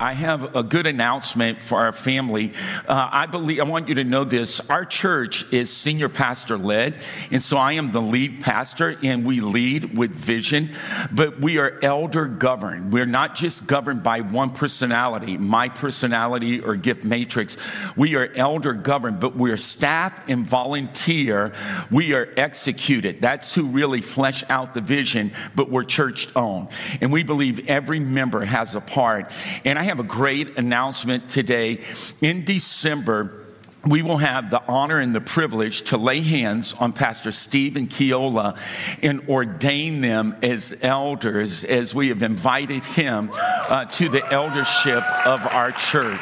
I have a good announcement for our family. Uh, I believe I want you to know this. Our church is senior pastor led, and so I am the lead pastor, and we lead with vision. But we are elder governed. We're not just governed by one personality, my personality or gift matrix. We are elder governed, but we are staff and volunteer. We are executed. That's who really flesh out the vision. But we're church owned, and we believe every member has a part. And I have a great announcement today. In December, we will have the honor and the privilege to lay hands on Pastor Steve and Keola and ordain them as elders as we have invited him uh, to the eldership of our church.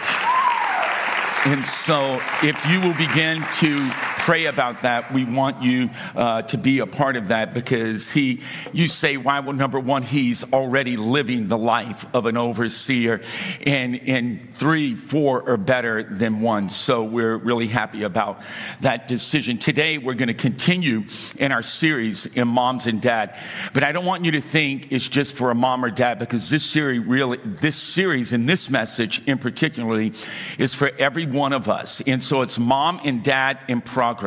And so, if you will begin to pray about that, we want you uh, to be a part of that because he, you say, why? Well, number one, he's already living the life of an overseer, and and three, four are better than one. So we're really happy about that decision. Today, we're going to continue in our series in moms and dad, but I don't want you to think it's just for a mom or dad because this series really, this series and this message in particularly, is for every one of us. And so it's mom and dad in progress.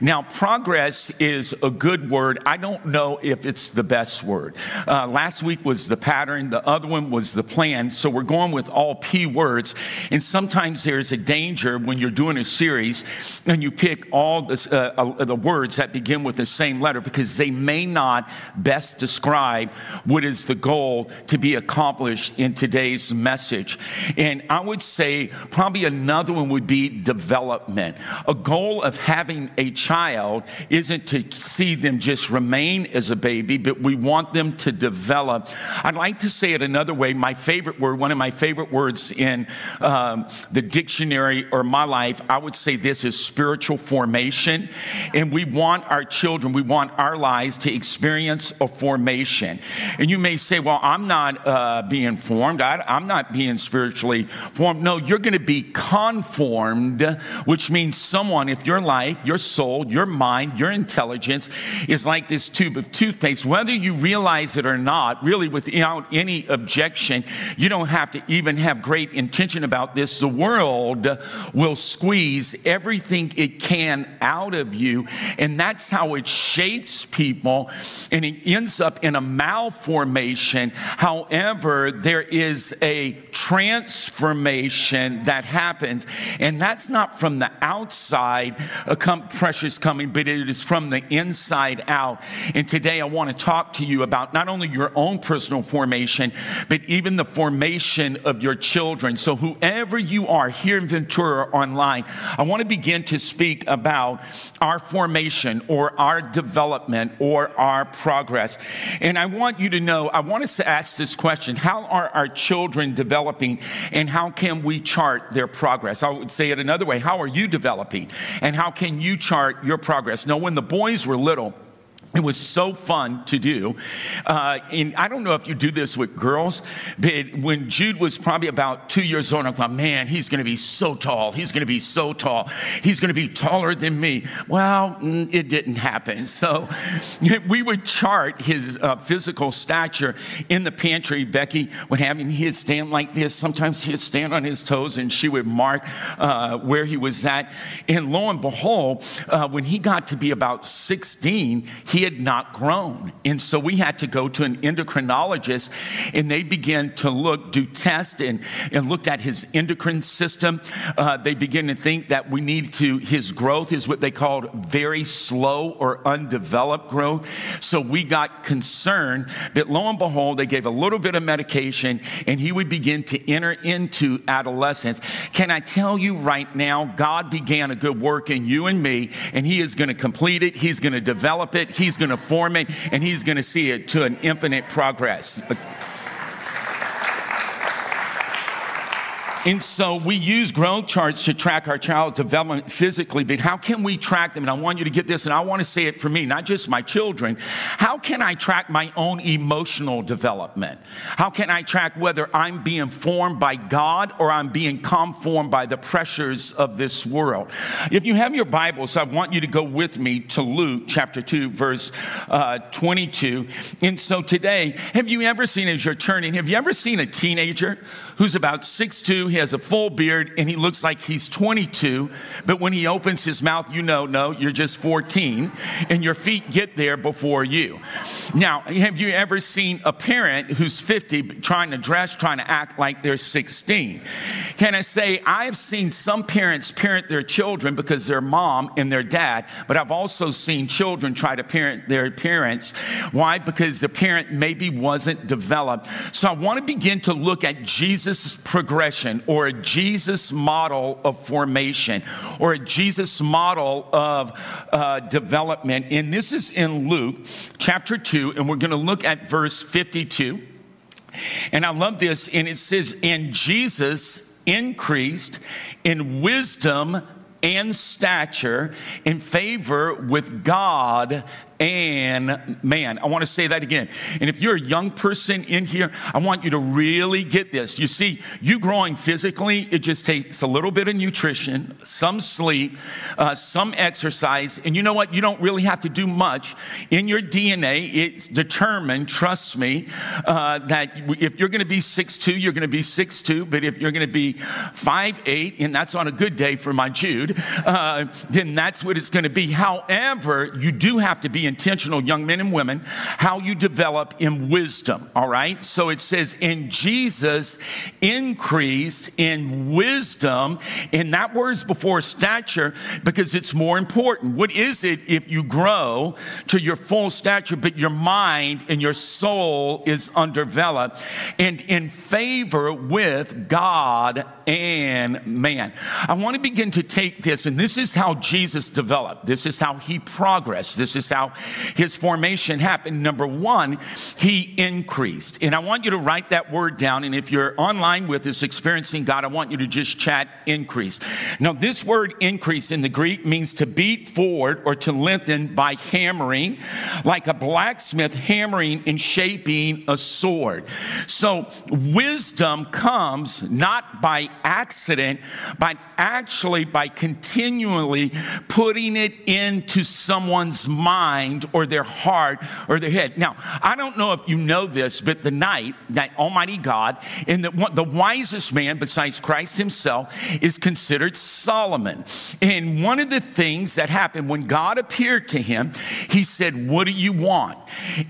Now, progress is a good word. I don't know if it's the best word. Uh, last week was the pattern, the other one was the plan. So we're going with all P words. And sometimes there's a danger when you're doing a series and you pick all this, uh, uh, the words that begin with the same letter because they may not best describe what is the goal to be accomplished in today's message. And I would say probably another one would be development. A goal of having a child isn't to see them just remain as a baby, but we want them to develop. I'd like to say it another way. My favorite word, one of my favorite words in um, the dictionary or my life, I would say this is spiritual formation. And we want our children, we want our lives to experience a formation. And you may say, well, I'm not uh, being formed, I, I'm not being spiritually formed. No, you're going to be conformed, which means someone, if your life, your soul, your mind, your intelligence is like this tube of toothpaste, whether you realize it or not, really without any objection, you don't have to even have great intention about this. The world will squeeze everything it can out of you, and that's how it shapes people, and it ends up in a malformation. However, there is a transformation that happens, and that's not from the outside, a pressures coming, but it is from the inside out. And today I want to talk to you about not only your own personal formation, but even the formation of your children. So, whoever you are here in Ventura online, I want to begin to speak about our formation or our development or our progress. And I want you to know, I want us to ask this question How are our children developing and how can we chart their progress? I would say it another way How are you developing and how can you chart your progress? Now, when the boys were little, it was so fun to do. Uh, and I don't know if you do this with girls, but when Jude was probably about two years old, I thought, man, he's going to be so tall. He's going to be so tall. He's going to be taller than me. Well, mm, it didn't happen. So we would chart his uh, physical stature in the pantry. Becky would have him, he'd stand like this. Sometimes he'd stand on his toes and she would mark uh, where he was at. And lo and behold, uh, when he got to be about 16, he he had not grown. And so we had to go to an endocrinologist and they began to look, do tests and, and looked at his endocrine system. Uh, they began to think that we need to, his growth is what they called very slow or undeveloped growth. So we got concerned, but lo and behold, they gave a little bit of medication and he would begin to enter into adolescence. Can I tell you right now, God began a good work in you and me, and he is going to complete it. He's going to develop it. He He's going to form it and He's going to see it to an infinite progress. And so we use growth charts to track our child's development physically, but how can we track them? And I want you to get this, and I want to say it for me, not just my children. How can I track my own emotional development? How can I track whether I'm being formed by God or I'm being conformed by the pressures of this world? If you have your Bibles, I want you to go with me to Luke chapter 2, verse uh, 22. And so today, have you ever seen, as you're turning, have you ever seen a teenager who's about 6'2, he has a full beard, and he looks like he's 22. But when he opens his mouth, you know, no, you're just 14, and your feet get there before you. Now, have you ever seen a parent who's 50 trying to dress, trying to act like they're 16? Can I say, I've seen some parents parent their children because their mom and their dad, but I've also seen children try to parent their parents. Why? Because the parent maybe wasn't developed. So I want to begin to look at Jesus Jesus progression or a Jesus model of formation or a Jesus model of uh, development. And this is in Luke chapter 2, and we're going to look at verse 52. And I love this, and it says, And Jesus increased in wisdom and stature in favor with God and man. I want to say that again. And if you're a young person in here, I want you to really get this. You see, you growing physically, it just takes a little bit of nutrition, some sleep, uh, some exercise. And you know what? You don't really have to do much. In your DNA, it's determined, trust me, uh, that if you're going to be 6'2, you're going to be 6'2. But if you're going to be 5'8, and that's on a good day for my Jude, uh, then that's what it's going to be. However, you do have to be intentional, young men and women, how you develop in wisdom, all right? So it says, in Jesus increased in wisdom, and that word's before stature because it's more important. What is it if you grow to your full stature, but your mind and your soul is undeveloped and in favor with God and man? I want to begin to take this, and this is how Jesus developed, this is how he progressed, this is how his formation happened. Number one, he increased. And I want you to write that word down. And if you're online with us experiencing God, I want you to just chat increase. Now, this word increase in the Greek means to beat forward or to lengthen by hammering, like a blacksmith hammering and shaping a sword. So, wisdom comes not by accident, but actually by continually putting it into someone's mind or their heart or their head. Now, I don't know if you know this, but the night that Almighty God and the, the wisest man besides Christ himself is considered Solomon. And one of the things that happened when God appeared to him, he said, What do you want?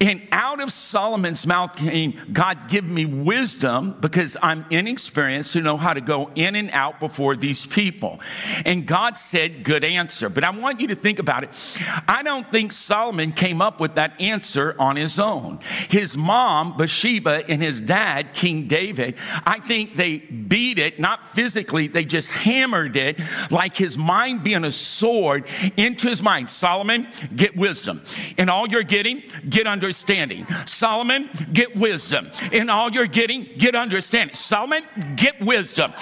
And out of Solomon's mouth came, God, give me wisdom because I'm inexperienced to know how to go in and out before these people. And God said, Good answer. But I want you to think about it. I don't think Solomon came up with that answer on his own. His mom, Bathsheba, and his dad, King David, I think they beat it, not physically, they just hammered it like his mind being a sword into his mind. Solomon, get wisdom. In all you're getting, get understanding. Solomon, get wisdom. In all you're getting, get understanding. Solomon, get wisdom.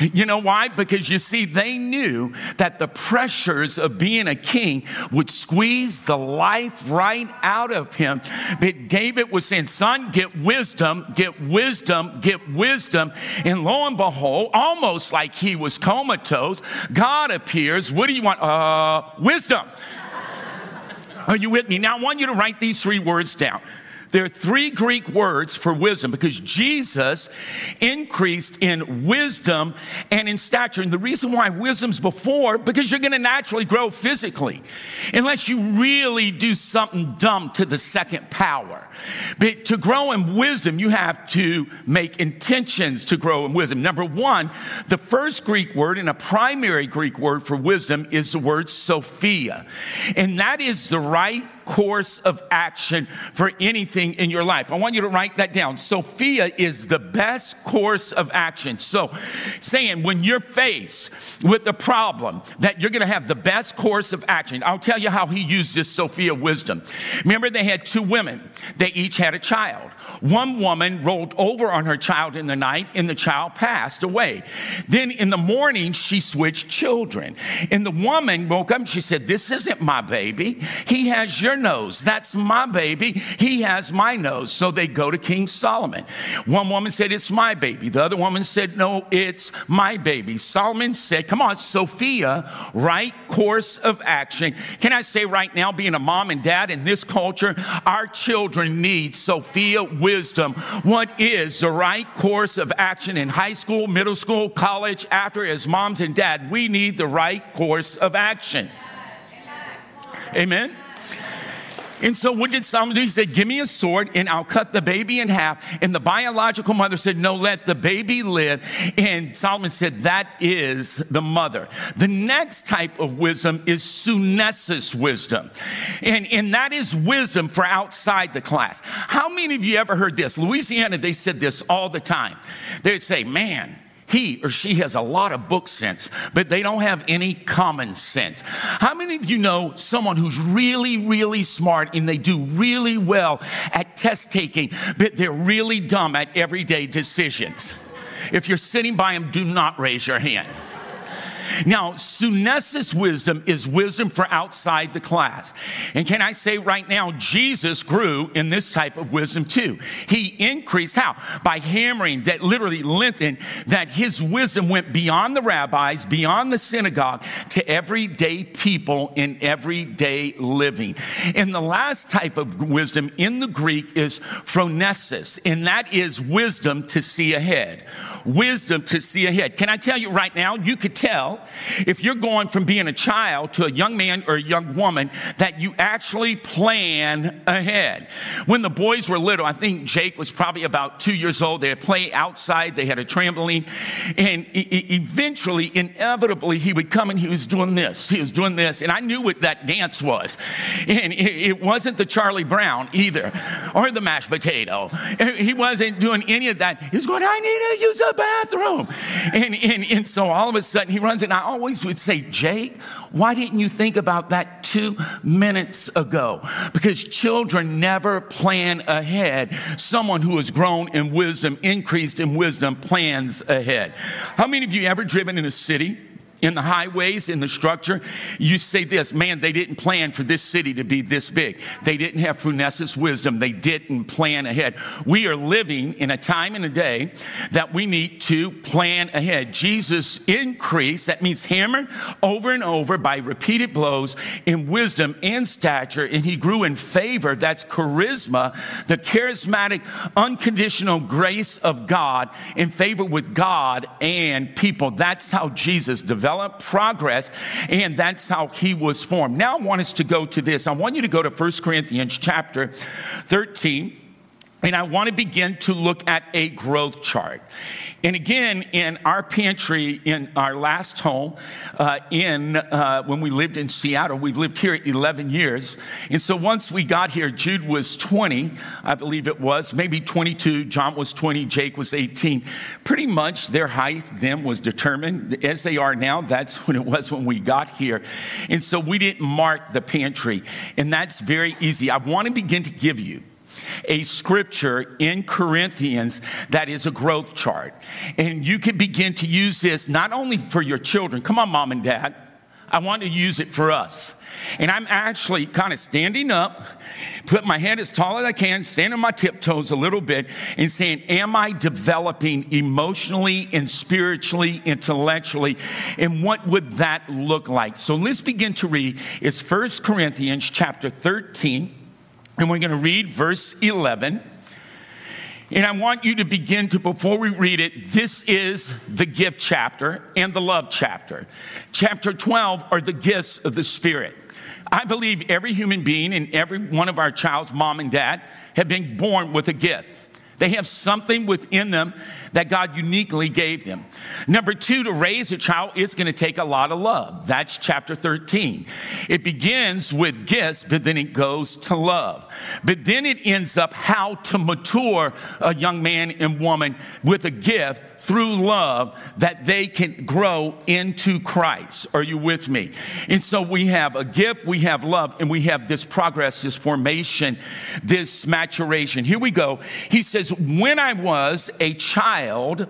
You know why? Because you see, they knew that the pressures of being a king would squeeze the life right out of him. But David was saying, Son, get wisdom, get wisdom, get wisdom. And lo and behold, almost like he was comatose, God appears. What do you want? Uh, wisdom. Are you with me? Now, I want you to write these three words down there are three Greek words for wisdom because Jesus increased in wisdom and in stature. And the reason why wisdom's before, because you're going to naturally grow physically, unless you really do something dumb to the second power. But to grow in wisdom, you have to make intentions to grow in wisdom. Number one, the first Greek word and a primary Greek word for wisdom is the word Sophia. And that is the right course of action for anything in your life. I want you to write that down. Sophia is the best course of action. So, saying when you're faced with a problem, that you're going to have the best course of action. I'll tell you how he used this Sophia wisdom. Remember, they had two women, they each had a child. One woman rolled over on her child in the night, and the child passed away. Then in the morning, she switched children. And the woman woke up and she said, This isn't my baby. He has your nose. That's my baby. He has my nose. So they go to King Solomon. One woman said, It's my baby. The other woman said, No, it's my baby. Solomon said, Come on, Sophia, right course of action. Can I say right now, being a mom and dad in this culture, our children need Sophia wisdom. What is the right course of action in high school, middle school, college, after as moms and dad? We need the right course of action. Amen. And so, what did Solomon do? He said, Give me a sword and I'll cut the baby in half. And the biological mother said, No, let the baby live. And Solomon said, That is the mother. The next type of wisdom is sunesis wisdom. And, and that is wisdom for outside the class. How many of you ever heard this? Louisiana, they said this all the time. They'd say, Man, he or she has a lot of book sense, but they don't have any common sense. How many of you know someone who's really, really smart and they do really well at test taking, but they're really dumb at everyday decisions? If you're sitting by them, do not raise your hand. Now, sunesis wisdom is wisdom for outside the class. And can I say right now, Jesus grew in this type of wisdom too. He increased how? By hammering that literally lengthened that his wisdom went beyond the rabbis, beyond the synagogue to everyday people in everyday living. And the last type of wisdom in the Greek is phronesis, and that is wisdom to see ahead wisdom to see ahead. Can I tell you right now, you could tell if you're going from being a child to a young man or a young woman that you actually plan ahead. When the boys were little, I think Jake was probably about two years old. They had play outside, they had a trampoline, and eventually, inevitably, he would come and he was doing this. He was doing this, and I knew what that dance was. And it wasn't the Charlie Brown either, or the mashed potato. He wasn't doing any of that. He was going, I need to use a bathroom. And, and, and so all of a sudden he runs, and I always would say, Jake, why didn't you think about that two minutes ago? Because children never plan ahead. Someone who has grown in wisdom, increased in wisdom, plans ahead. How many of you ever driven in a city? In the highways, in the structure, you say this man, they didn't plan for this city to be this big. They didn't have Phronesis wisdom. They didn't plan ahead. We are living in a time and a day that we need to plan ahead. Jesus increased, that means hammered over and over by repeated blows in wisdom and stature, and he grew in favor. That's charisma, the charismatic, unconditional grace of God in favor with God and people. That's how Jesus developed develop progress, and that's how he was formed. Now I want us to go to this. I want you to go to 1 Corinthians chapter 13. And I want to begin to look at a growth chart. And again, in our pantry, in our last home, uh, in uh, when we lived in Seattle, we've lived here 11 years. And so once we got here, Jude was 20, I believe it was, maybe 22. John was 20, Jake was 18. Pretty much their height then was determined as they are now. That's when it was when we got here. And so we didn't mark the pantry. And that's very easy. I want to begin to give you a scripture in Corinthians that is a growth chart. And you can begin to use this not only for your children, come on, mom and dad. I want to use it for us. And I'm actually kind of standing up, put my head as tall as I can, standing on my tiptoes a little bit, and saying, Am I developing emotionally and spiritually, intellectually? And what would that look like? So let's begin to read. It's First Corinthians chapter 13 and we're going to read verse 11. And I want you to begin to, before we read it, this is the gift chapter and the love chapter. Chapter 12 are the gifts of the Spirit. I believe every human being and every one of our child's mom and dad have been born with a gift. They have something within them that God uniquely gave them. Number two, to raise a child, it's going to take a lot of love. That's chapter 13. It begins with gifts, but then it goes to love. But then it ends up how to mature a young man and woman with a gift through love that they can grow into Christ. Are you with me? And so we have a gift, we have love, and we have this progress, this formation, this maturation. Here we go. He says, When I was a child,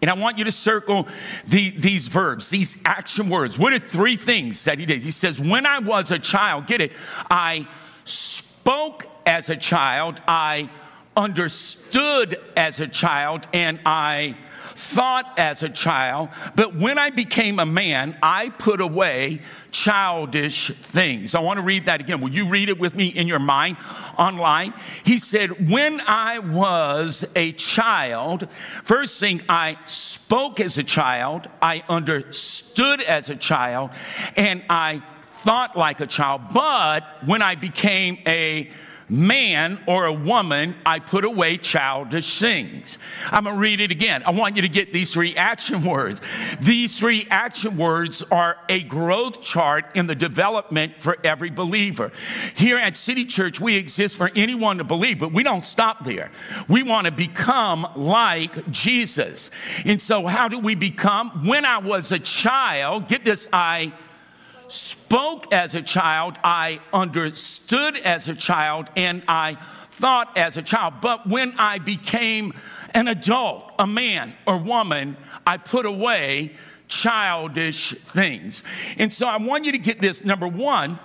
and I want you to circle the, these verbs, these action words. What are three things that he did? He says, When I was a child, get it, I spoke as a child, I understood as a child, and I thought as a child, but when I became a man, I put away childish things. I want to read that again. Will you read it with me in your mind online? He said, When I was a child, first thing, I spoke as a child, I understood as a child, and I thought like a child. But when I became a man or a woman, I put away childish things. I'm gonna read it again. I want you to get these three action words. These three action words are a growth chart in the development for every believer. Here at City Church, we exist for anyone to believe, but we don't stop there. We wanna become like Jesus. And so, how do we become? When I was a child, get this, I spoke as a child, I understood as a child, and I thought as a child. But when I became an adult, a man or woman, I put away childish things. And so I want you to get this number one,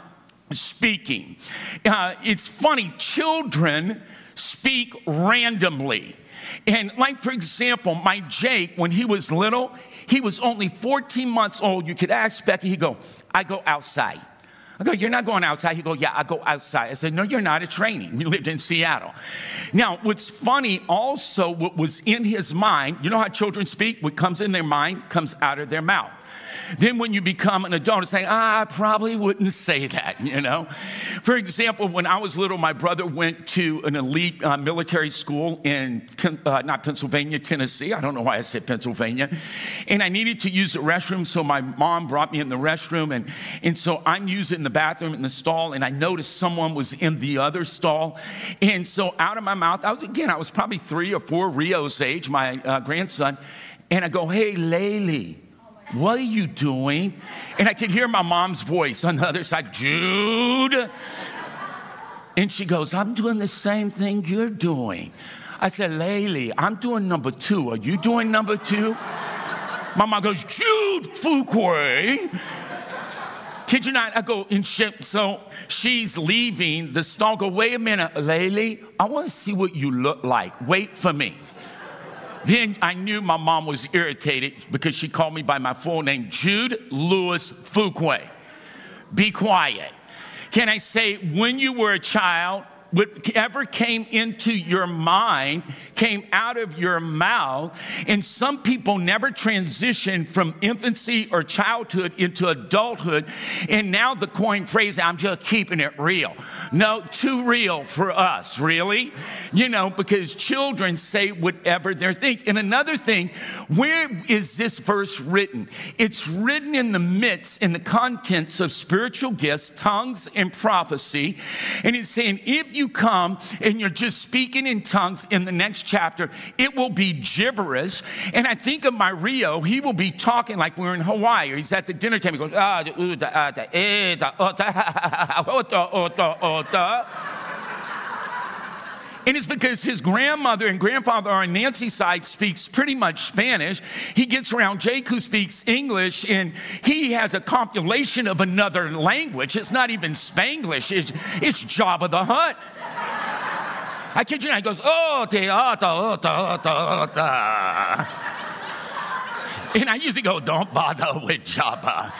speaking. Uh, it's funny, children speak randomly. And, like, for example, my Jake, when he was little, he was only 14 months old. You could ask Becky, he'd go, I go outside. I go, You're not going outside? He go, Yeah, I go outside. I said, No, you're not. It's training. We lived in Seattle. Now, what's funny also, what was in his mind, you know how children speak? What comes in their mind comes out of their mouth. Then when you become an adult, it's like, ah, I probably wouldn't say that, you know? For example, when I was little, my brother went to an elite uh, military school in, uh, not Pennsylvania, Tennessee. I don't know why I said Pennsylvania. And I needed to use the restroom, so my mom brought me in the restroom. And, and so I'm using the bathroom in the stall, and I noticed someone was in the other stall. And so out of my mouth, I was, again, I was probably three or four Rio's age, my uh, grandson. And I go, hey, Laylee. What are you doing? And I could hear my mom's voice on the other side, Jude. And she goes, I'm doing the same thing you're doing. I said, Laylee, I'm doing number two. Are you doing number two? My mom goes, Jude Fuqua. Kid you not, I go, and she, so she's leaving the stall. Go, wait a minute, Laylee, I want to see what you look like. Wait for me. Then I knew my mom was irritated because she called me by my full name, Jude Lewis Fuqua. Be quiet. Can I say, when you were a child, whatever came into your mind came out of your mouth. And some people never transition from infancy or childhood into adulthood. And now the coin phrase, I'm just keeping it real. No, too real for us, really. You know, because children say whatever they think. And another thing, where is this verse written? It's written in the midst, in the contents of spiritual gifts, tongues, and prophecy. And it's saying, if you you come and you're just speaking in tongues in the next chapter, it will be gibberish. And I think of my Rio, he will be talking like we're in Hawaii, or he's at the dinner table. He goes, ah, da da da da da da da da da da da da da da. and it's because his grandmother and grandfather on Nancy's side speaks pretty much Spanish. He gets around Jake, who speaks English, and he has a compilation of another language. It's not even Spanglish, it's, it's Jabba the Hutt. I kid you not, he goes, oh, te, oh, ta, oh, ta, ta, ta. And I usually go, don't bother with Jabba.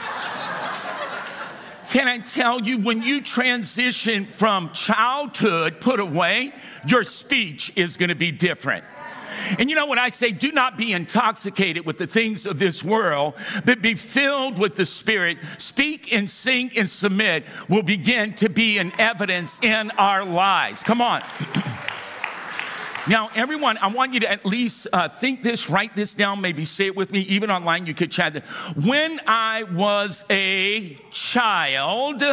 Can I tell you, when you transition from childhood put away, your speech is going to be different. And you know what I say? Do not be intoxicated with the things of this world, but be filled with the Spirit. Speak and sing and submit will begin to be an evidence in our lives. Come on. Now, everyone, I want you to at least uh, think this, write this down, maybe say it with me. Even online, you could chat it. When I was a child,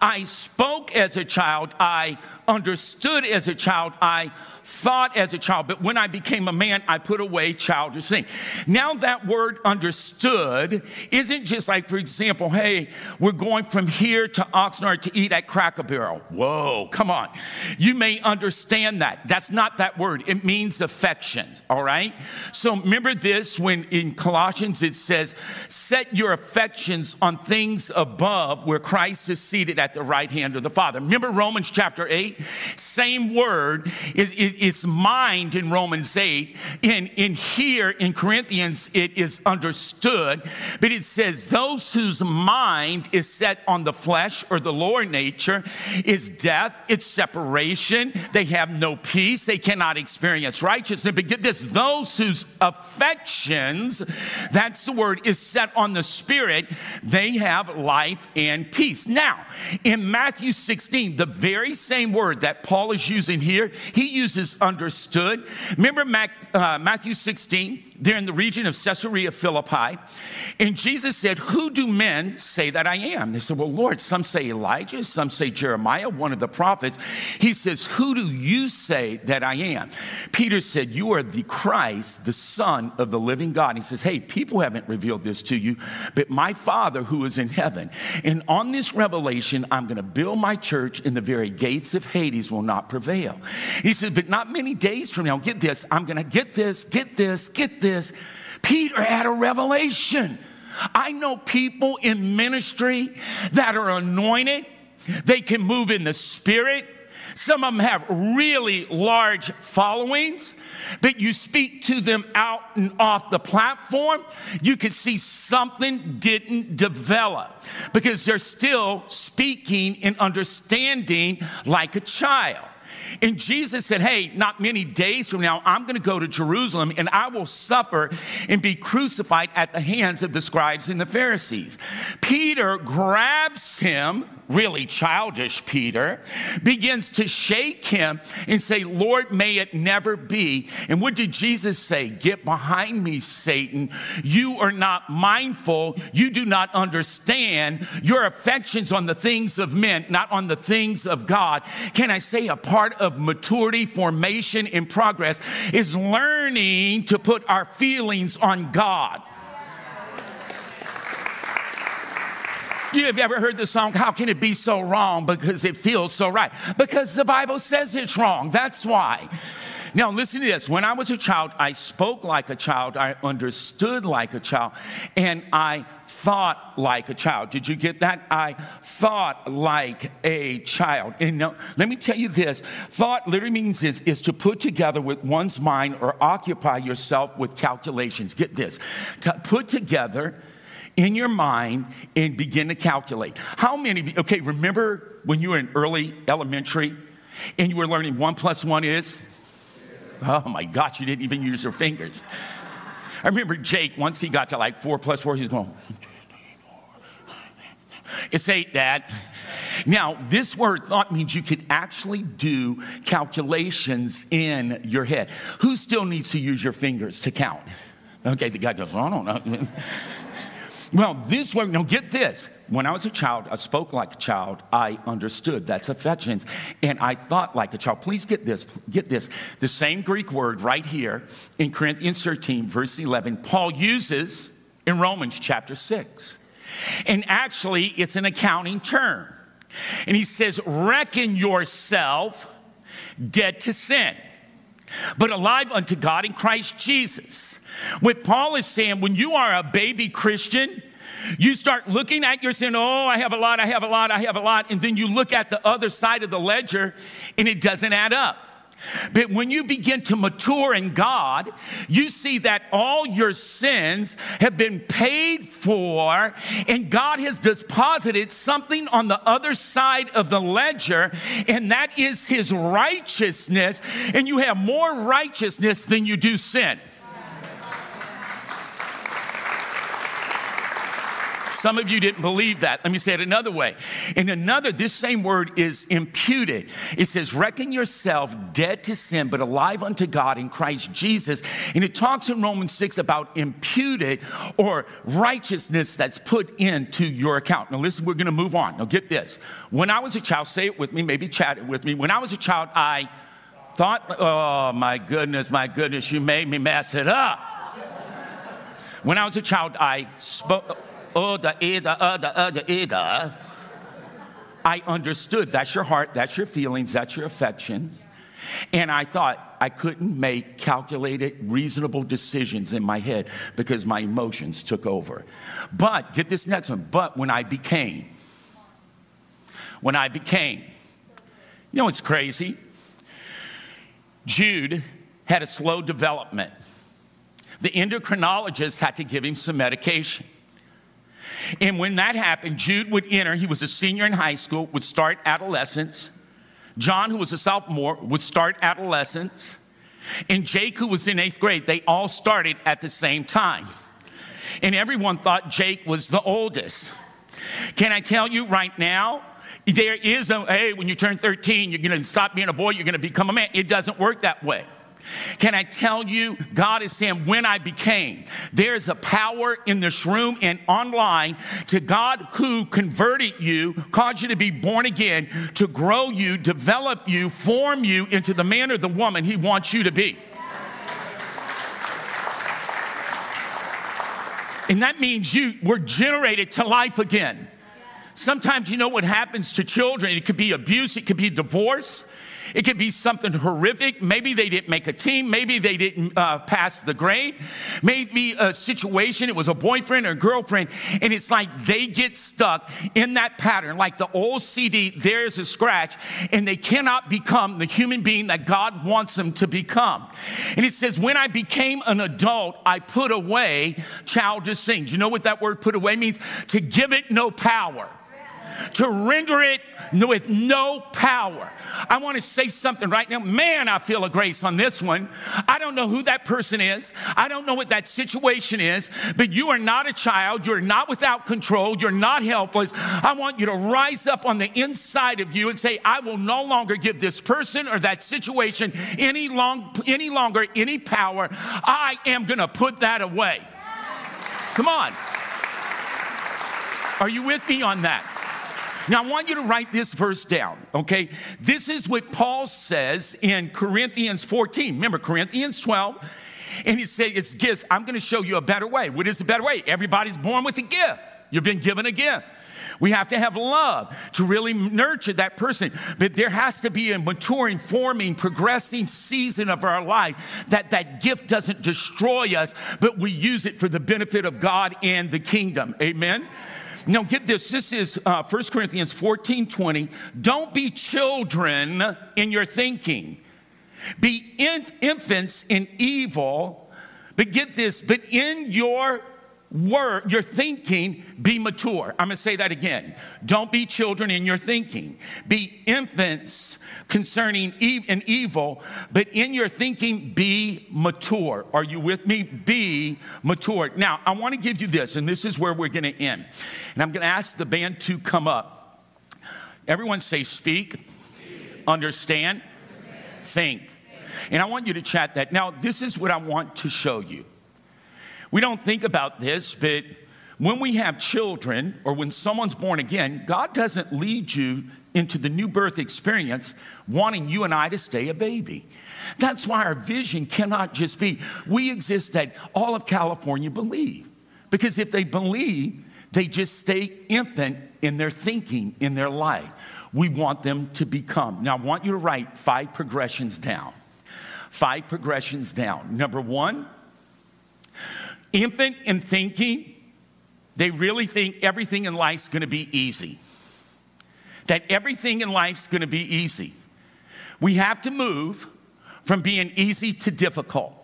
I spoke as a child, I understood as a child, I thought as a child, but when I became a man, I put away childish things. Now, that word understood isn't just like, for example, hey, we're going from here to Oxnard to eat at Cracker Barrel. Whoa, come on. You may understand that. That's not that word, it means affection, all right? So remember this when in Colossians it says, set your affections on things above where Christ is seated at the right hand of the Father. Remember Romans chapter 8? Same word is, is it's mind in Romans 8. In, in here in Corinthians, it is understood, but it says, Those whose mind is set on the flesh or the lower nature is death, it's separation. They have no peace, they cannot experience righteousness. But get this those whose affections, that's the word, is set on the spirit, they have life and peace. Now, in Matthew 16, the very same word that Paul is using here, he uses understood. Remember uh, Matthew 16? They're in the region of Caesarea Philippi. And Jesus said, Who do men say that I am? They said, Well, Lord, some say Elijah, some say Jeremiah, one of the prophets. He says, Who do you say that I am? Peter said, You are the Christ, the Son of the living God. And He says, Hey, people haven't revealed this to you, but my Father who is in heaven. And on this revelation, I'm going to build my church, and the very gates of Hades will not prevail. He said, But not many days from now, get this, I'm going to get this, get this, get this Peter had a revelation. I know people in ministry that are anointed, they can move in the spirit. Some of them have really large followings, but you speak to them out and off the platform, you can see something didn't develop because they're still speaking and understanding like a child. And Jesus said, Hey, not many days from now, I'm going to go to Jerusalem and I will suffer and be crucified at the hands of the scribes and the Pharisees. Peter grabs him really childish Peter, begins to shake him and say, Lord, may it never be. And what did Jesus say? Get behind me, Satan. You are not mindful. You do not understand your affections on the things of men, not on the things of God. Can I say a of maturity, formation, and progress is learning to put our feelings on God? You have ever heard the song, How Can It Be So Wrong? Because it feels so right. Because the Bible says it's wrong. That's why. Now, listen to this. When I was a child, I spoke like a child, I understood like a child, and I thought like a child. Did you get that? I thought like a child. And now, let me tell you this thought literally means is, is to put together with one's mind or occupy yourself with calculations. Get this to put together in your mind and begin to calculate. How many, okay, remember when you were in early elementary and you were learning one plus one is? Oh my gosh, you didn't even use your fingers. I remember Jake, once he got to like four plus four, he's going, it's eight, Dad. Now, this word thought means you could actually do calculations in your head. Who still needs to use your fingers to count? Okay, the guy goes, I don't know. Well, this way, now get this. When I was a child, I spoke like a child. I understood. That's affections. And I thought like a child. Please get this. Get this. The same Greek word right here in Corinthians 13, verse 11, Paul uses in Romans chapter 6. And actually, it's an accounting term. And he says, Reckon yourself dead to sin but alive unto God in Christ Jesus. What Paul is saying, when you are a baby Christian, you start looking at your sin, oh, I have a lot, I have a lot, I have a lot, and then you look at the other side of the ledger and it doesn't add up. But when you begin to mature in God, you see that all your sins have been paid for, and God has deposited something on the other side of the ledger, and that is His righteousness. And you have more righteousness than you do sin. Some of you didn't believe that. Let me say it another way. In another, this same word is imputed. It says, reckon yourself dead to sin, but alive unto God in Christ Jesus. And it talks in Romans 6 about imputed or righteousness that's put into your account. Now, listen, we're going to move on. Now, get this. When I was a child, say it with me, maybe chat it with me. When I was a child, I thought, oh my goodness, my goodness, you made me mess it up. When I was a child, I spoke, oh, the ida, uh, the uh, the ida. I understood that's your heart, that's your feelings, that's your affection. And I thought I couldn't make calculated, reasonable decisions in my head because my emotions took over. But get this next one. But when I became, when I became, you know what's crazy? Jude had a slow development. The endocrinologist had to give him some medication. And when that happened, Jude would enter, he was a senior in high school, would start adolescence. John, who was a sophomore, would start adolescence. And Jake, who was in eighth grade, they all started at the same time. And everyone thought Jake was the oldest. Can I tell you right now? There is no, hey, when you turn 13, you're gonna stop being a boy, you're gonna become a man. It doesn't work that way. Can I tell you, God is saying, when I became, there's a power in this room and online to God who converted you, caused you to be born again, to grow you, develop you, form you into the man or the woman He wants you to be. And that means you were generated to life again. Sometimes you know what happens to children. It could be abuse, it could be divorce, it could be something horrific. Maybe they didn't make a team. Maybe they didn't uh, pass the grade. Maybe a situation, it was a boyfriend or girlfriend, and it's like they get stuck in that pattern. Like the old CD, there's a scratch, and they cannot become the human being that God wants them to become. And it says, When I became an adult, I put away childish things. You know what that word put away means? To give it no power to render it with no power. I want to say something right now. Man, I feel a grace on this one. I don't know who that person is, I don't know what that situation is, but you are not a child. You're not without control. You're not helpless. I want you to rise up on the inside of you and say, I will no longer give this person or that situation any, long, any longer any power. I am going to put that away. Come on. Are you with me on that? Now, I want you to write this verse down, okay? This is what Paul says in Corinthians 14. Remember, Corinthians 12. And he said, It's gifts. I'm going to show you a better way. What is the better way? Everybody's born with a gift. You've been given a gift. We have to have love to really nurture that person. But there has to be a maturing, forming, progressing season of our life that that gift doesn't destroy us, but we use it for the benefit of God and the kingdom. Amen. Now, get this. This is uh, 1 Corinthians 14 20. Don't be children in your thinking, be in- infants in evil. But get this, but in your word, your thinking, be mature. I'm to say that again. Don't be children in your thinking. Be infants concerning e- an evil, but in your thinking, be mature. Are you with me? Be mature. Now, I want to give you this, and this is where we're to end. And I'm to ask the band to come up. Everyone say, speak, understand, think. And I want you to chat that. Now, this is what I want to show you. We don't think about this, but when we have children or when someone's born again, God doesn't lead you into the new birth experience wanting you and I to stay a baby. That's why our vision cannot just be we exist that all of California believe. Because if they believe, they just stay infant in their thinking, in their life. We want them to become. Now, I want you to write five progressions down. Five progressions down. Number one, infant in thinking, they really think everything in life's gonna be easy. That everything in life's gonna be easy. We have to move from being easy to difficult.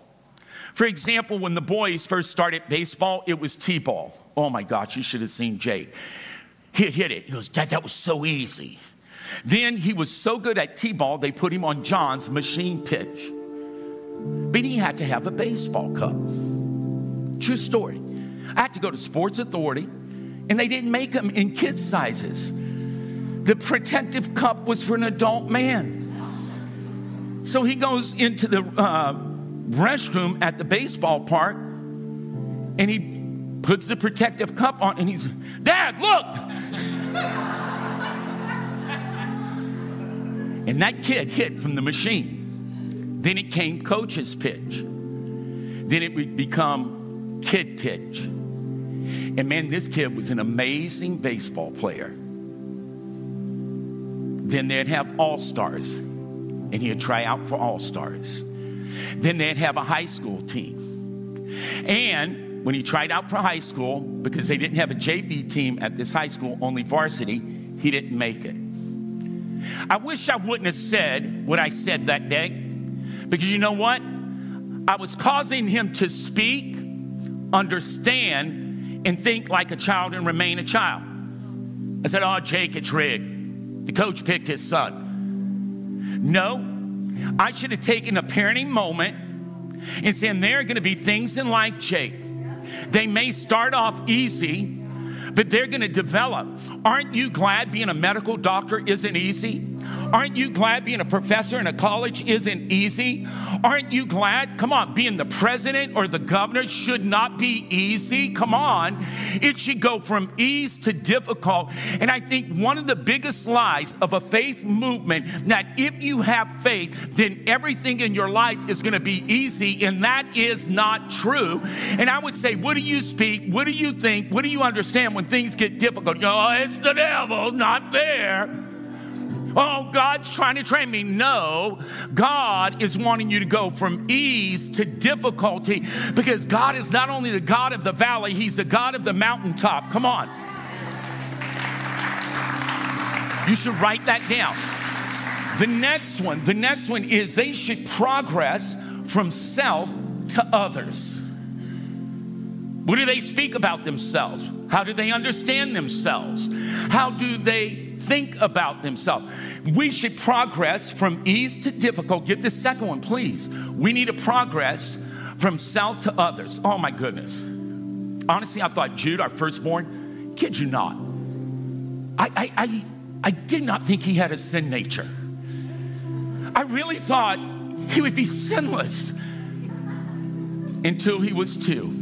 For example, when the boys first started baseball, it was T ball. Oh my gosh, you should have seen Jake. He hit it. He goes, Dad, that was so easy. Then he was so good at T ball, they put him on John's machine pitch. But he had to have a baseball cup. True story. I had to go to Sports Authority, and they didn't make them in kid sizes. The protective cup was for an adult man. So he goes into the uh, restroom at the baseball park and he puts the protective cup on and he's, Dad, look! and that kid hit from the machine. Then it came coach's pitch. Then it would become kid pitch. And man, this kid was an amazing baseball player. Then they'd have all stars, and he'd try out for all stars. Then they'd have a high school team. And when he tried out for high school, because they didn't have a JV team at this high school, only varsity, he didn't make it. I wish I wouldn't have said what I said that day, because you know what? I was causing him to speak, understand, and think like a child and remain a child. I said, Oh, Jake, it's rigged. The coach picked his son. No, I should have taken a parenting moment and said, There are going to be things in life, Jake. They may start off easy, but they're going to develop. Aren't you glad being a medical doctor isn't easy? Aren't you glad being a professor in a college isn't easy? Aren't you glad? Come on, being the president or the governor should not be easy. Come on. It should go from ease to difficult. And I think one of the biggest lies of a faith movement that if you have faith, then everything in your life is going to be easy. And that is not true. And I would say, what do you speak? What do you think? What do you understand when things get difficult? You oh, it's the devil, not there. Oh, God's trying to train me. No, God is wanting you to go from ease to difficulty because God is not only the God of the valley, He's the God of the mountaintop. Come on. You should write that down. The next one, the next one is they should progress from self to others. What do they speak about themselves? How do they understand themselves? How do they think about themselves. We should progress from ease to difficult. Get the second one, please. We need to progress from self to others. Oh my goodness. Honestly, I thought Jude, our firstborn, kid you not. I, I, I, I did not think he had a sin nature. I really thought he would be sinless until he was two.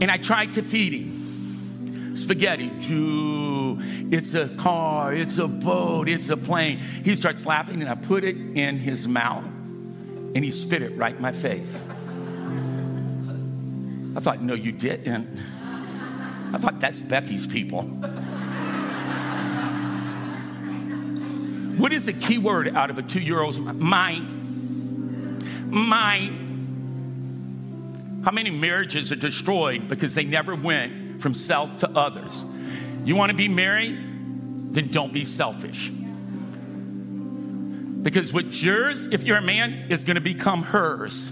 And I tried to feed him spaghetti. Jude, it's a car, it's a boat, it's a plane. He starts laughing, and I put it in his mouth, and he spit it right in my face. I thought, no, you didn't. I thought that's Becky's people. What is the key word out of a two year old's mind? Mind. How many marriages are destroyed because they never went from self to others. You want to be married? Then don't be selfish. Because what's yours, if you're a man, is going to become hers.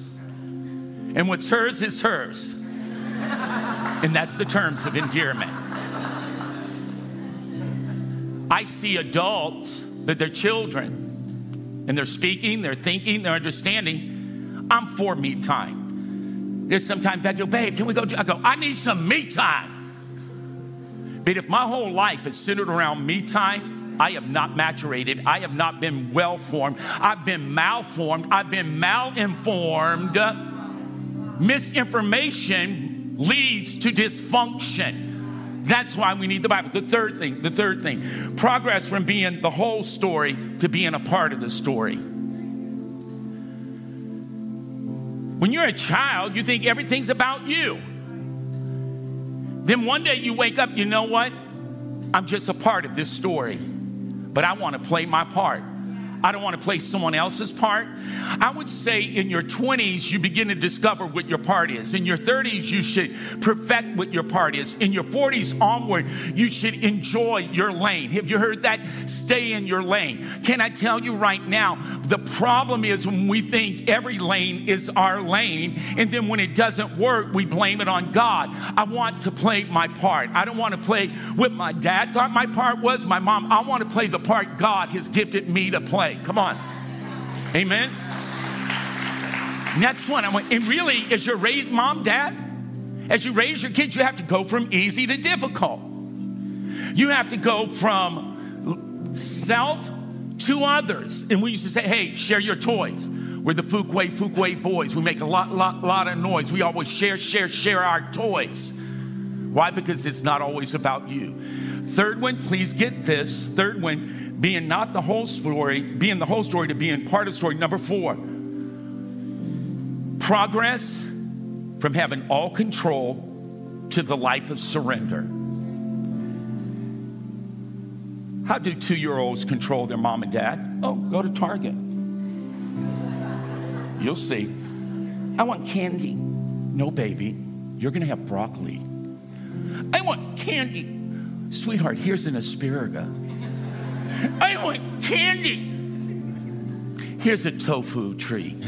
And what's hers is hers. And that's the terms of endearment. I see adults that they're children and they're speaking, they're thinking, they're understanding. I'm for me time. There's sometimes go, babe, can we go? I go, I need some me time. But if my whole life is centered around me time, I have not maturated. I have not been well formed. I've been malformed. I've been malinformed. Misinformation leads to dysfunction. That's why we need the Bible. The third thing, the third thing, progress from being the whole story to being a part of the story. When you're a child, you think everything's about you. Then one day you wake up, you know what? I'm just a part of this story, but I want to play my part. I don't want to play someone else's part. I would say in your 20s, you begin to discover what your part is. In your 30s, you should perfect what your part is. In your 40s onward, you should enjoy your lane. Have you heard that? Stay in your lane. Can I tell you right now? The problem is when we think every lane is our lane, and then when it doesn't work, we blame it on God. I want to play my part. I don't want to play what my dad thought my part was, my mom. I want to play the part God has gifted me to play. Come on. Amen. Next one. I went, and really, as your raised mom, dad, As you raise your kids, you have to go from easy to difficult. You have to go from self to others. And we used to say, hey, share your toys. We're the Fuquay Fuquay boys. We make a lot, lot, lot of noise. We always share, share, share our toys. Why? Because it's not always about you. Third one, please get this. Third one, being not the whole story, being the whole story to being part of the story. Number four, progress from having all control to the life of surrender. How do two year olds control their mom and dad? Oh, go to Target. You'll see. I want candy. No, baby, you're going to have broccoli. I want candy. Sweetheart, here's an asparagus. I want candy. Here's a tofu treat.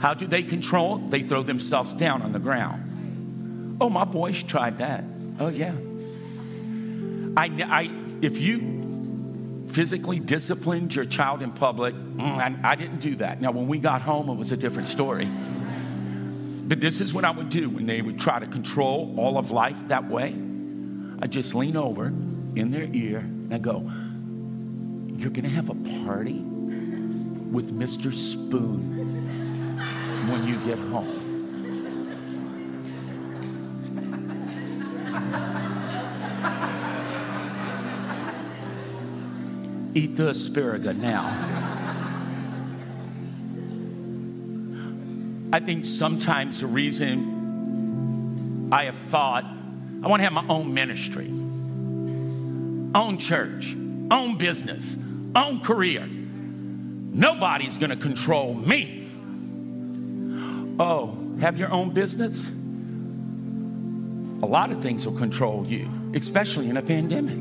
How do they control? They throw themselves down on the ground. Oh, my boys tried that. Oh, yeah. I, I, if you physically disciplined your child in public, mm, I, I didn't do that. Now, when we got home, it was a different story. But this is what I would do when they would try to control all of life that way. I just lean over in their ear and I go, You're going to have a party with Mr. Spoon when you get home. Eat the asparagus now. I think sometimes the reason I have thought I want to have my own ministry, own church, own business, own career. Nobody's going to control me. Oh, have your own business? A lot of things will control you, especially in a pandemic.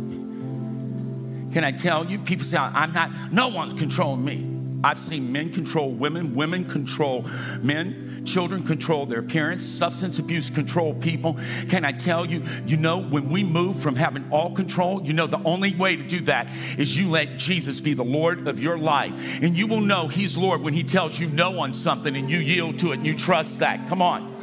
Can I tell you? People say, I'm not, no one's controlling me. I've seen men control women, women control men, children control their parents, substance abuse control people. Can I tell you, you know, when we move from having all control, you know, the only way to do that is you let Jesus be the Lord of your life. And you will know He's Lord when He tells you no on something and you yield to it and you trust that. Come on.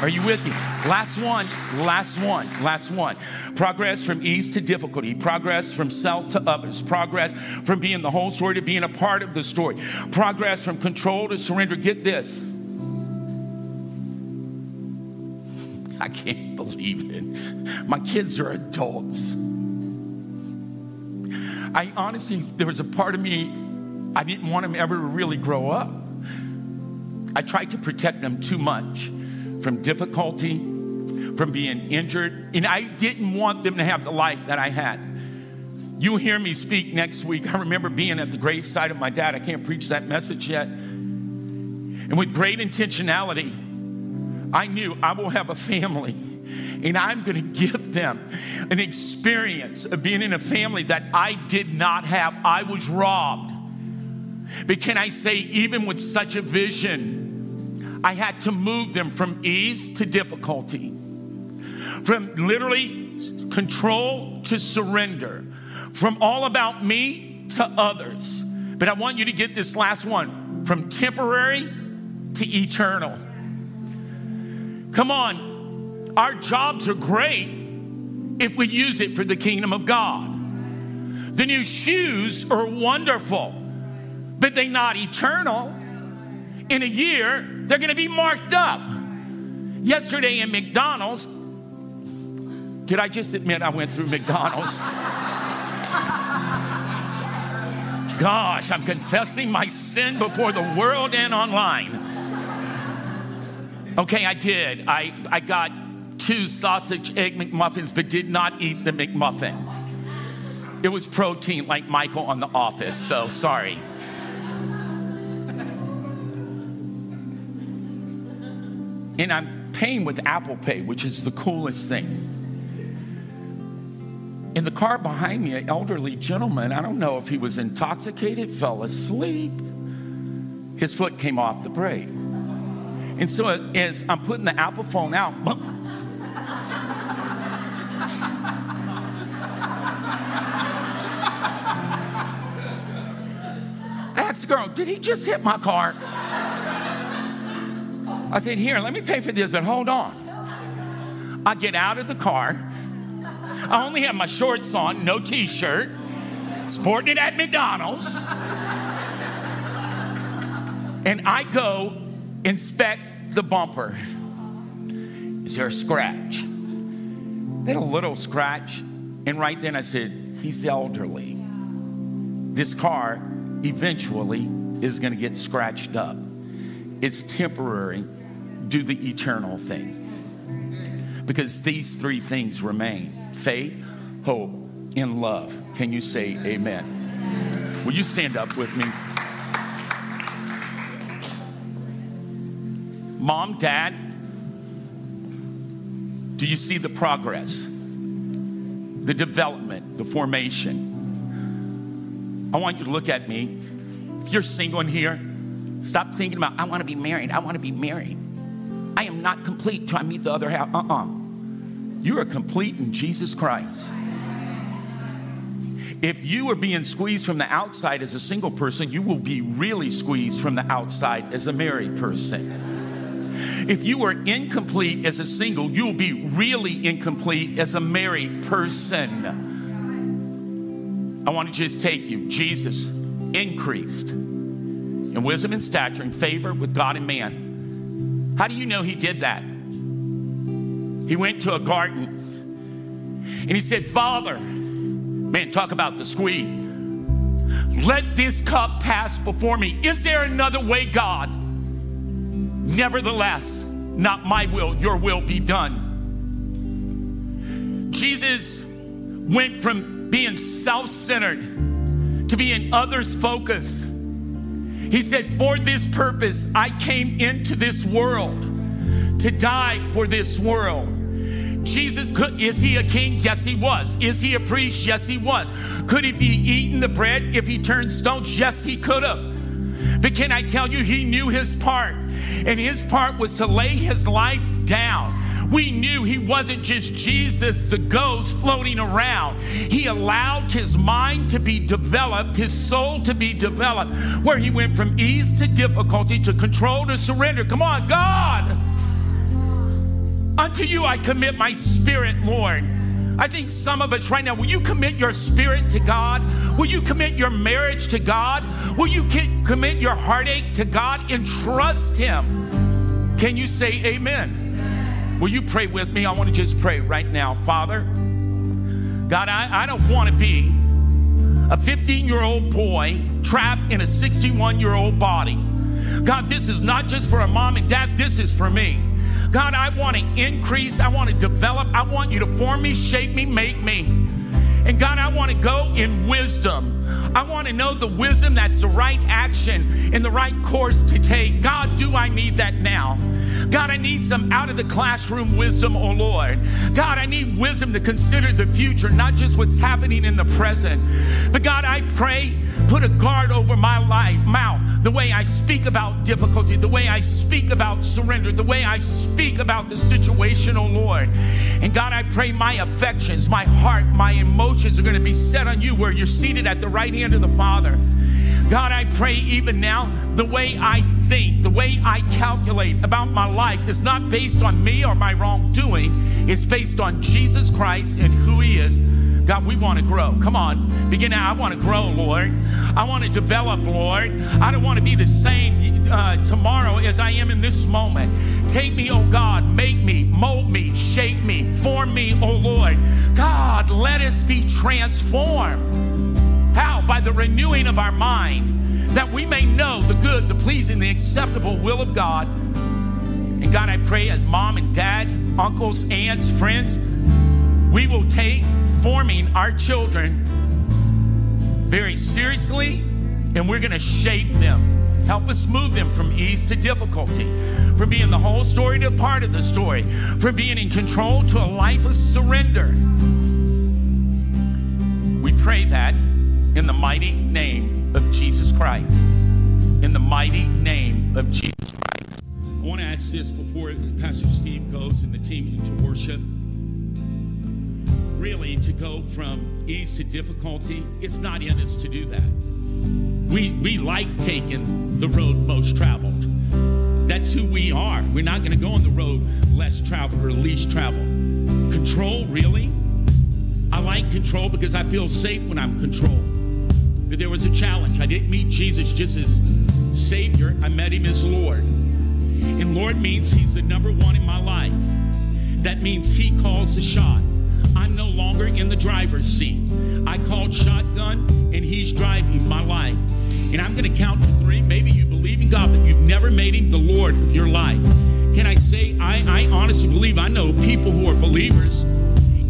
Are you with me? Last one, last one, last one. Progress from ease to difficulty, progress from self to others, progress from being the whole story to being a part of the story, progress from control to surrender. Get this. I can't believe it. My kids are adults. I honestly, there was a part of me, I didn't want them ever to really grow up. I tried to protect them too much from difficulty, from being injured. And I didn't want them to have the life that I had. You'll hear me speak next week. I remember being at the graveside of my dad. I can't preach that message yet. And with great intentionality, I knew I will have a family and I'm going to give them an experience of being in a family that I did not have. I was robbed. But can I say, even with such a vision, I had to move them from ease to difficulty, from literally control to surrender, from all about me to others. But I want you to get this last one from temporary to eternal. Come on, our jobs are great if we use it for the kingdom of God. The new shoes are wonderful, but they're not eternal. In a year, they're going to be marked up. Yesterday in McDonald's, did I just admit I went through McDonald's? Gosh, I'm confessing my sin before the world and online. Okay, I did. I, I got two sausage egg McMuffins, but did not eat the McMuffin. It was protein like Michael on The Office, so sorry. And I'm paying with Apple Pay, which is the coolest thing. In the car behind me, an elderly gentleman, I don't know if he was intoxicated, fell asleep. His foot came off the brake. And so as I'm putting the Apple phone out, I asked the girl, did he just hit my car? I said, Here, let me pay for this, but hold on. I get out of the car. I only have my shorts on, no t shirt, sporting it at McDonald's. And I go inspect the bumper. Is there a scratch? Then a little scratch. And right then I said, He's elderly. This car eventually is going to get scratched up. It's temporary, do the eternal thing. Because these three things remain faith, hope, and love. Can you say amen? Will you stand up with me? Mom, dad, do you see the progress, the development, the formation? I want you to look at me. If you're single in here, stop thinking about, I want to be married. I want to be married. I am not complete I meet the other half. Uh uh You are complete in Jesus Christ. If you are being squeezed from the outside as a single person, you will be really squeezed from the outside as a married person. If you are incomplete as a single, you will be really incomplete as a married person. I want to just take you. Jesus increased in wisdom and stature and favor with God and man. How do you know he did that? He went to a garden and he said, Father, man, talk about the squeeze. Let this cup pass before me. Is there another way, God? Nevertheless, not my will, your will be done. Jesus went from being self centered to being others focused. He said, For this purpose, I came into this world to die for this world. Jesus, could, is he a king? Yes, he was. Is he a priest? Yes, he was. Could he be eating the bread if he turned stones? Yes, he could have. But can I tell you, he knew his part, and his part was to lay his life down. We knew he wasn't just Jesus, the ghost floating around. He allowed his mind to be developed, his soul to be developed, where he went from ease to difficulty, to control to surrender. Come on, God! Unto you I commit my spirit, Lord. I think some of us right now, will you commit your spirit to God? Will you commit your marriage to God? Will you commit your heartache to God and trust Him? Can you say amen? Will you pray with me? I want to just pray right now. Father, God, I, I don't want to be a 15 year old boy trapped in a 61 year old body. God, this is not just for a mom and dad, this is for me. God, I want to increase. I want to develop. I want you to form me, shape me, make me. And God, I want to go in wisdom. I want to know the wisdom that's the right action and the right course to take. God, do I need that now? God, I need some out of the classroom wisdom, oh Lord. God, I need wisdom to consider the future, not just what's happening in the present. But God, I pray, put a guard over my life, mouth, the way I speak about difficulty, the way I speak about surrender, the way I speak about the situation, oh Lord. And God, I pray my affections, my heart, my emotions are going to be set on you where you're seated at the right hand of the Father. God, I pray even now, the way I think, the way I calculate about my life is not based on me or my wrongdoing. It's based on Jesus Christ and who He is. God, we want to grow. Come on, begin now. I want to grow, Lord. I want to develop, Lord. I don't want to be the same uh, tomorrow as I am in this moment. Take me, oh God, make me, mold me, shape me, form me, oh Lord. God, let us be transformed. How? By the renewing of our mind, that we may know the good, the pleasing, the acceptable will of God. And God, I pray as mom and dads, uncles, aunts, friends, we will take forming our children very seriously and we're going to shape them. Help us move them from ease to difficulty, from being the whole story to part of the story, from being in control to a life of surrender. We pray that in the mighty name of Jesus Christ. In the mighty name of Jesus Christ. I want to ask this before Pastor Steve goes and the team into worship. Really, to go from ease to difficulty, it's not in us to do that. We, we like taking the road most traveled. That's who we are. We're not going to go on the road less traveled or least traveled. Control, really? I like control because I feel safe when I'm controlled. But there was a challenge. I didn't meet Jesus just as Savior, I met him as Lord. And Lord means he's the number one in my life. That means he calls the shot. I'm no longer in the driver's seat. I called shotgun and he's driving my life. And I'm going to count to three. Maybe you believe in God, but you've never made him the Lord of your life. Can I say, I, I honestly believe I know people who are believers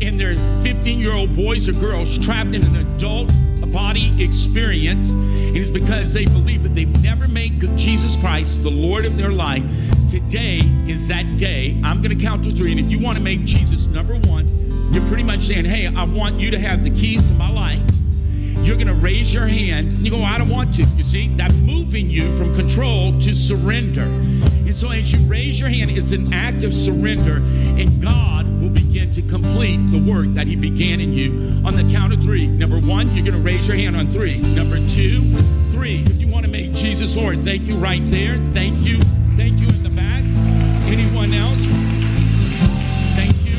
and they're 15 year old boys or girls trapped in an adult body experience. And it's because they believe that they've never made Jesus Christ the Lord of their life. Today is that day. I'm going to count to three. And if you want to make Jesus number one, you're pretty much saying, Hey, I want you to have the keys to my life you're going to raise your hand. And you go, I don't want to. You see, that's moving you from control to surrender. And so as you raise your hand, it's an act of surrender, and God will begin to complete the work that He began in you. On the count of three. Number one, you're going to raise your hand on three. Number two, three. If you want to make Jesus Lord, thank you right there. Thank you. Thank you in the back. Anyone else? Thank you.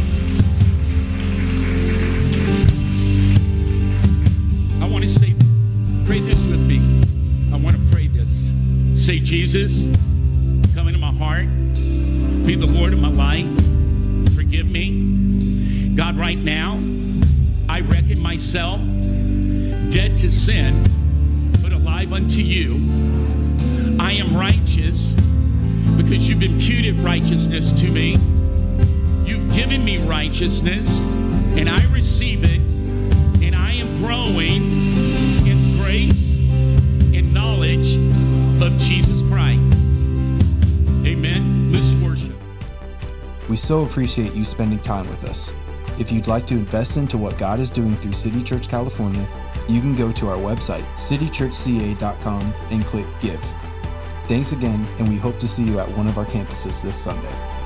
I want to say, pray this with me. I want to pray this. Say, Jesus, be the Lord of my life, forgive me. God, right now, I reckon myself dead to sin, but alive unto you. I am righteous because you've imputed righteousness to me. You've given me righteousness, and I receive it, and I am growing in grace and knowledge of Jesus Christ. Amen. Worship. We so appreciate you spending time with us. If you'd like to invest into what God is doing through City Church California, you can go to our website, citychurchca.com, and click Give. Thanks again, and we hope to see you at one of our campuses this Sunday.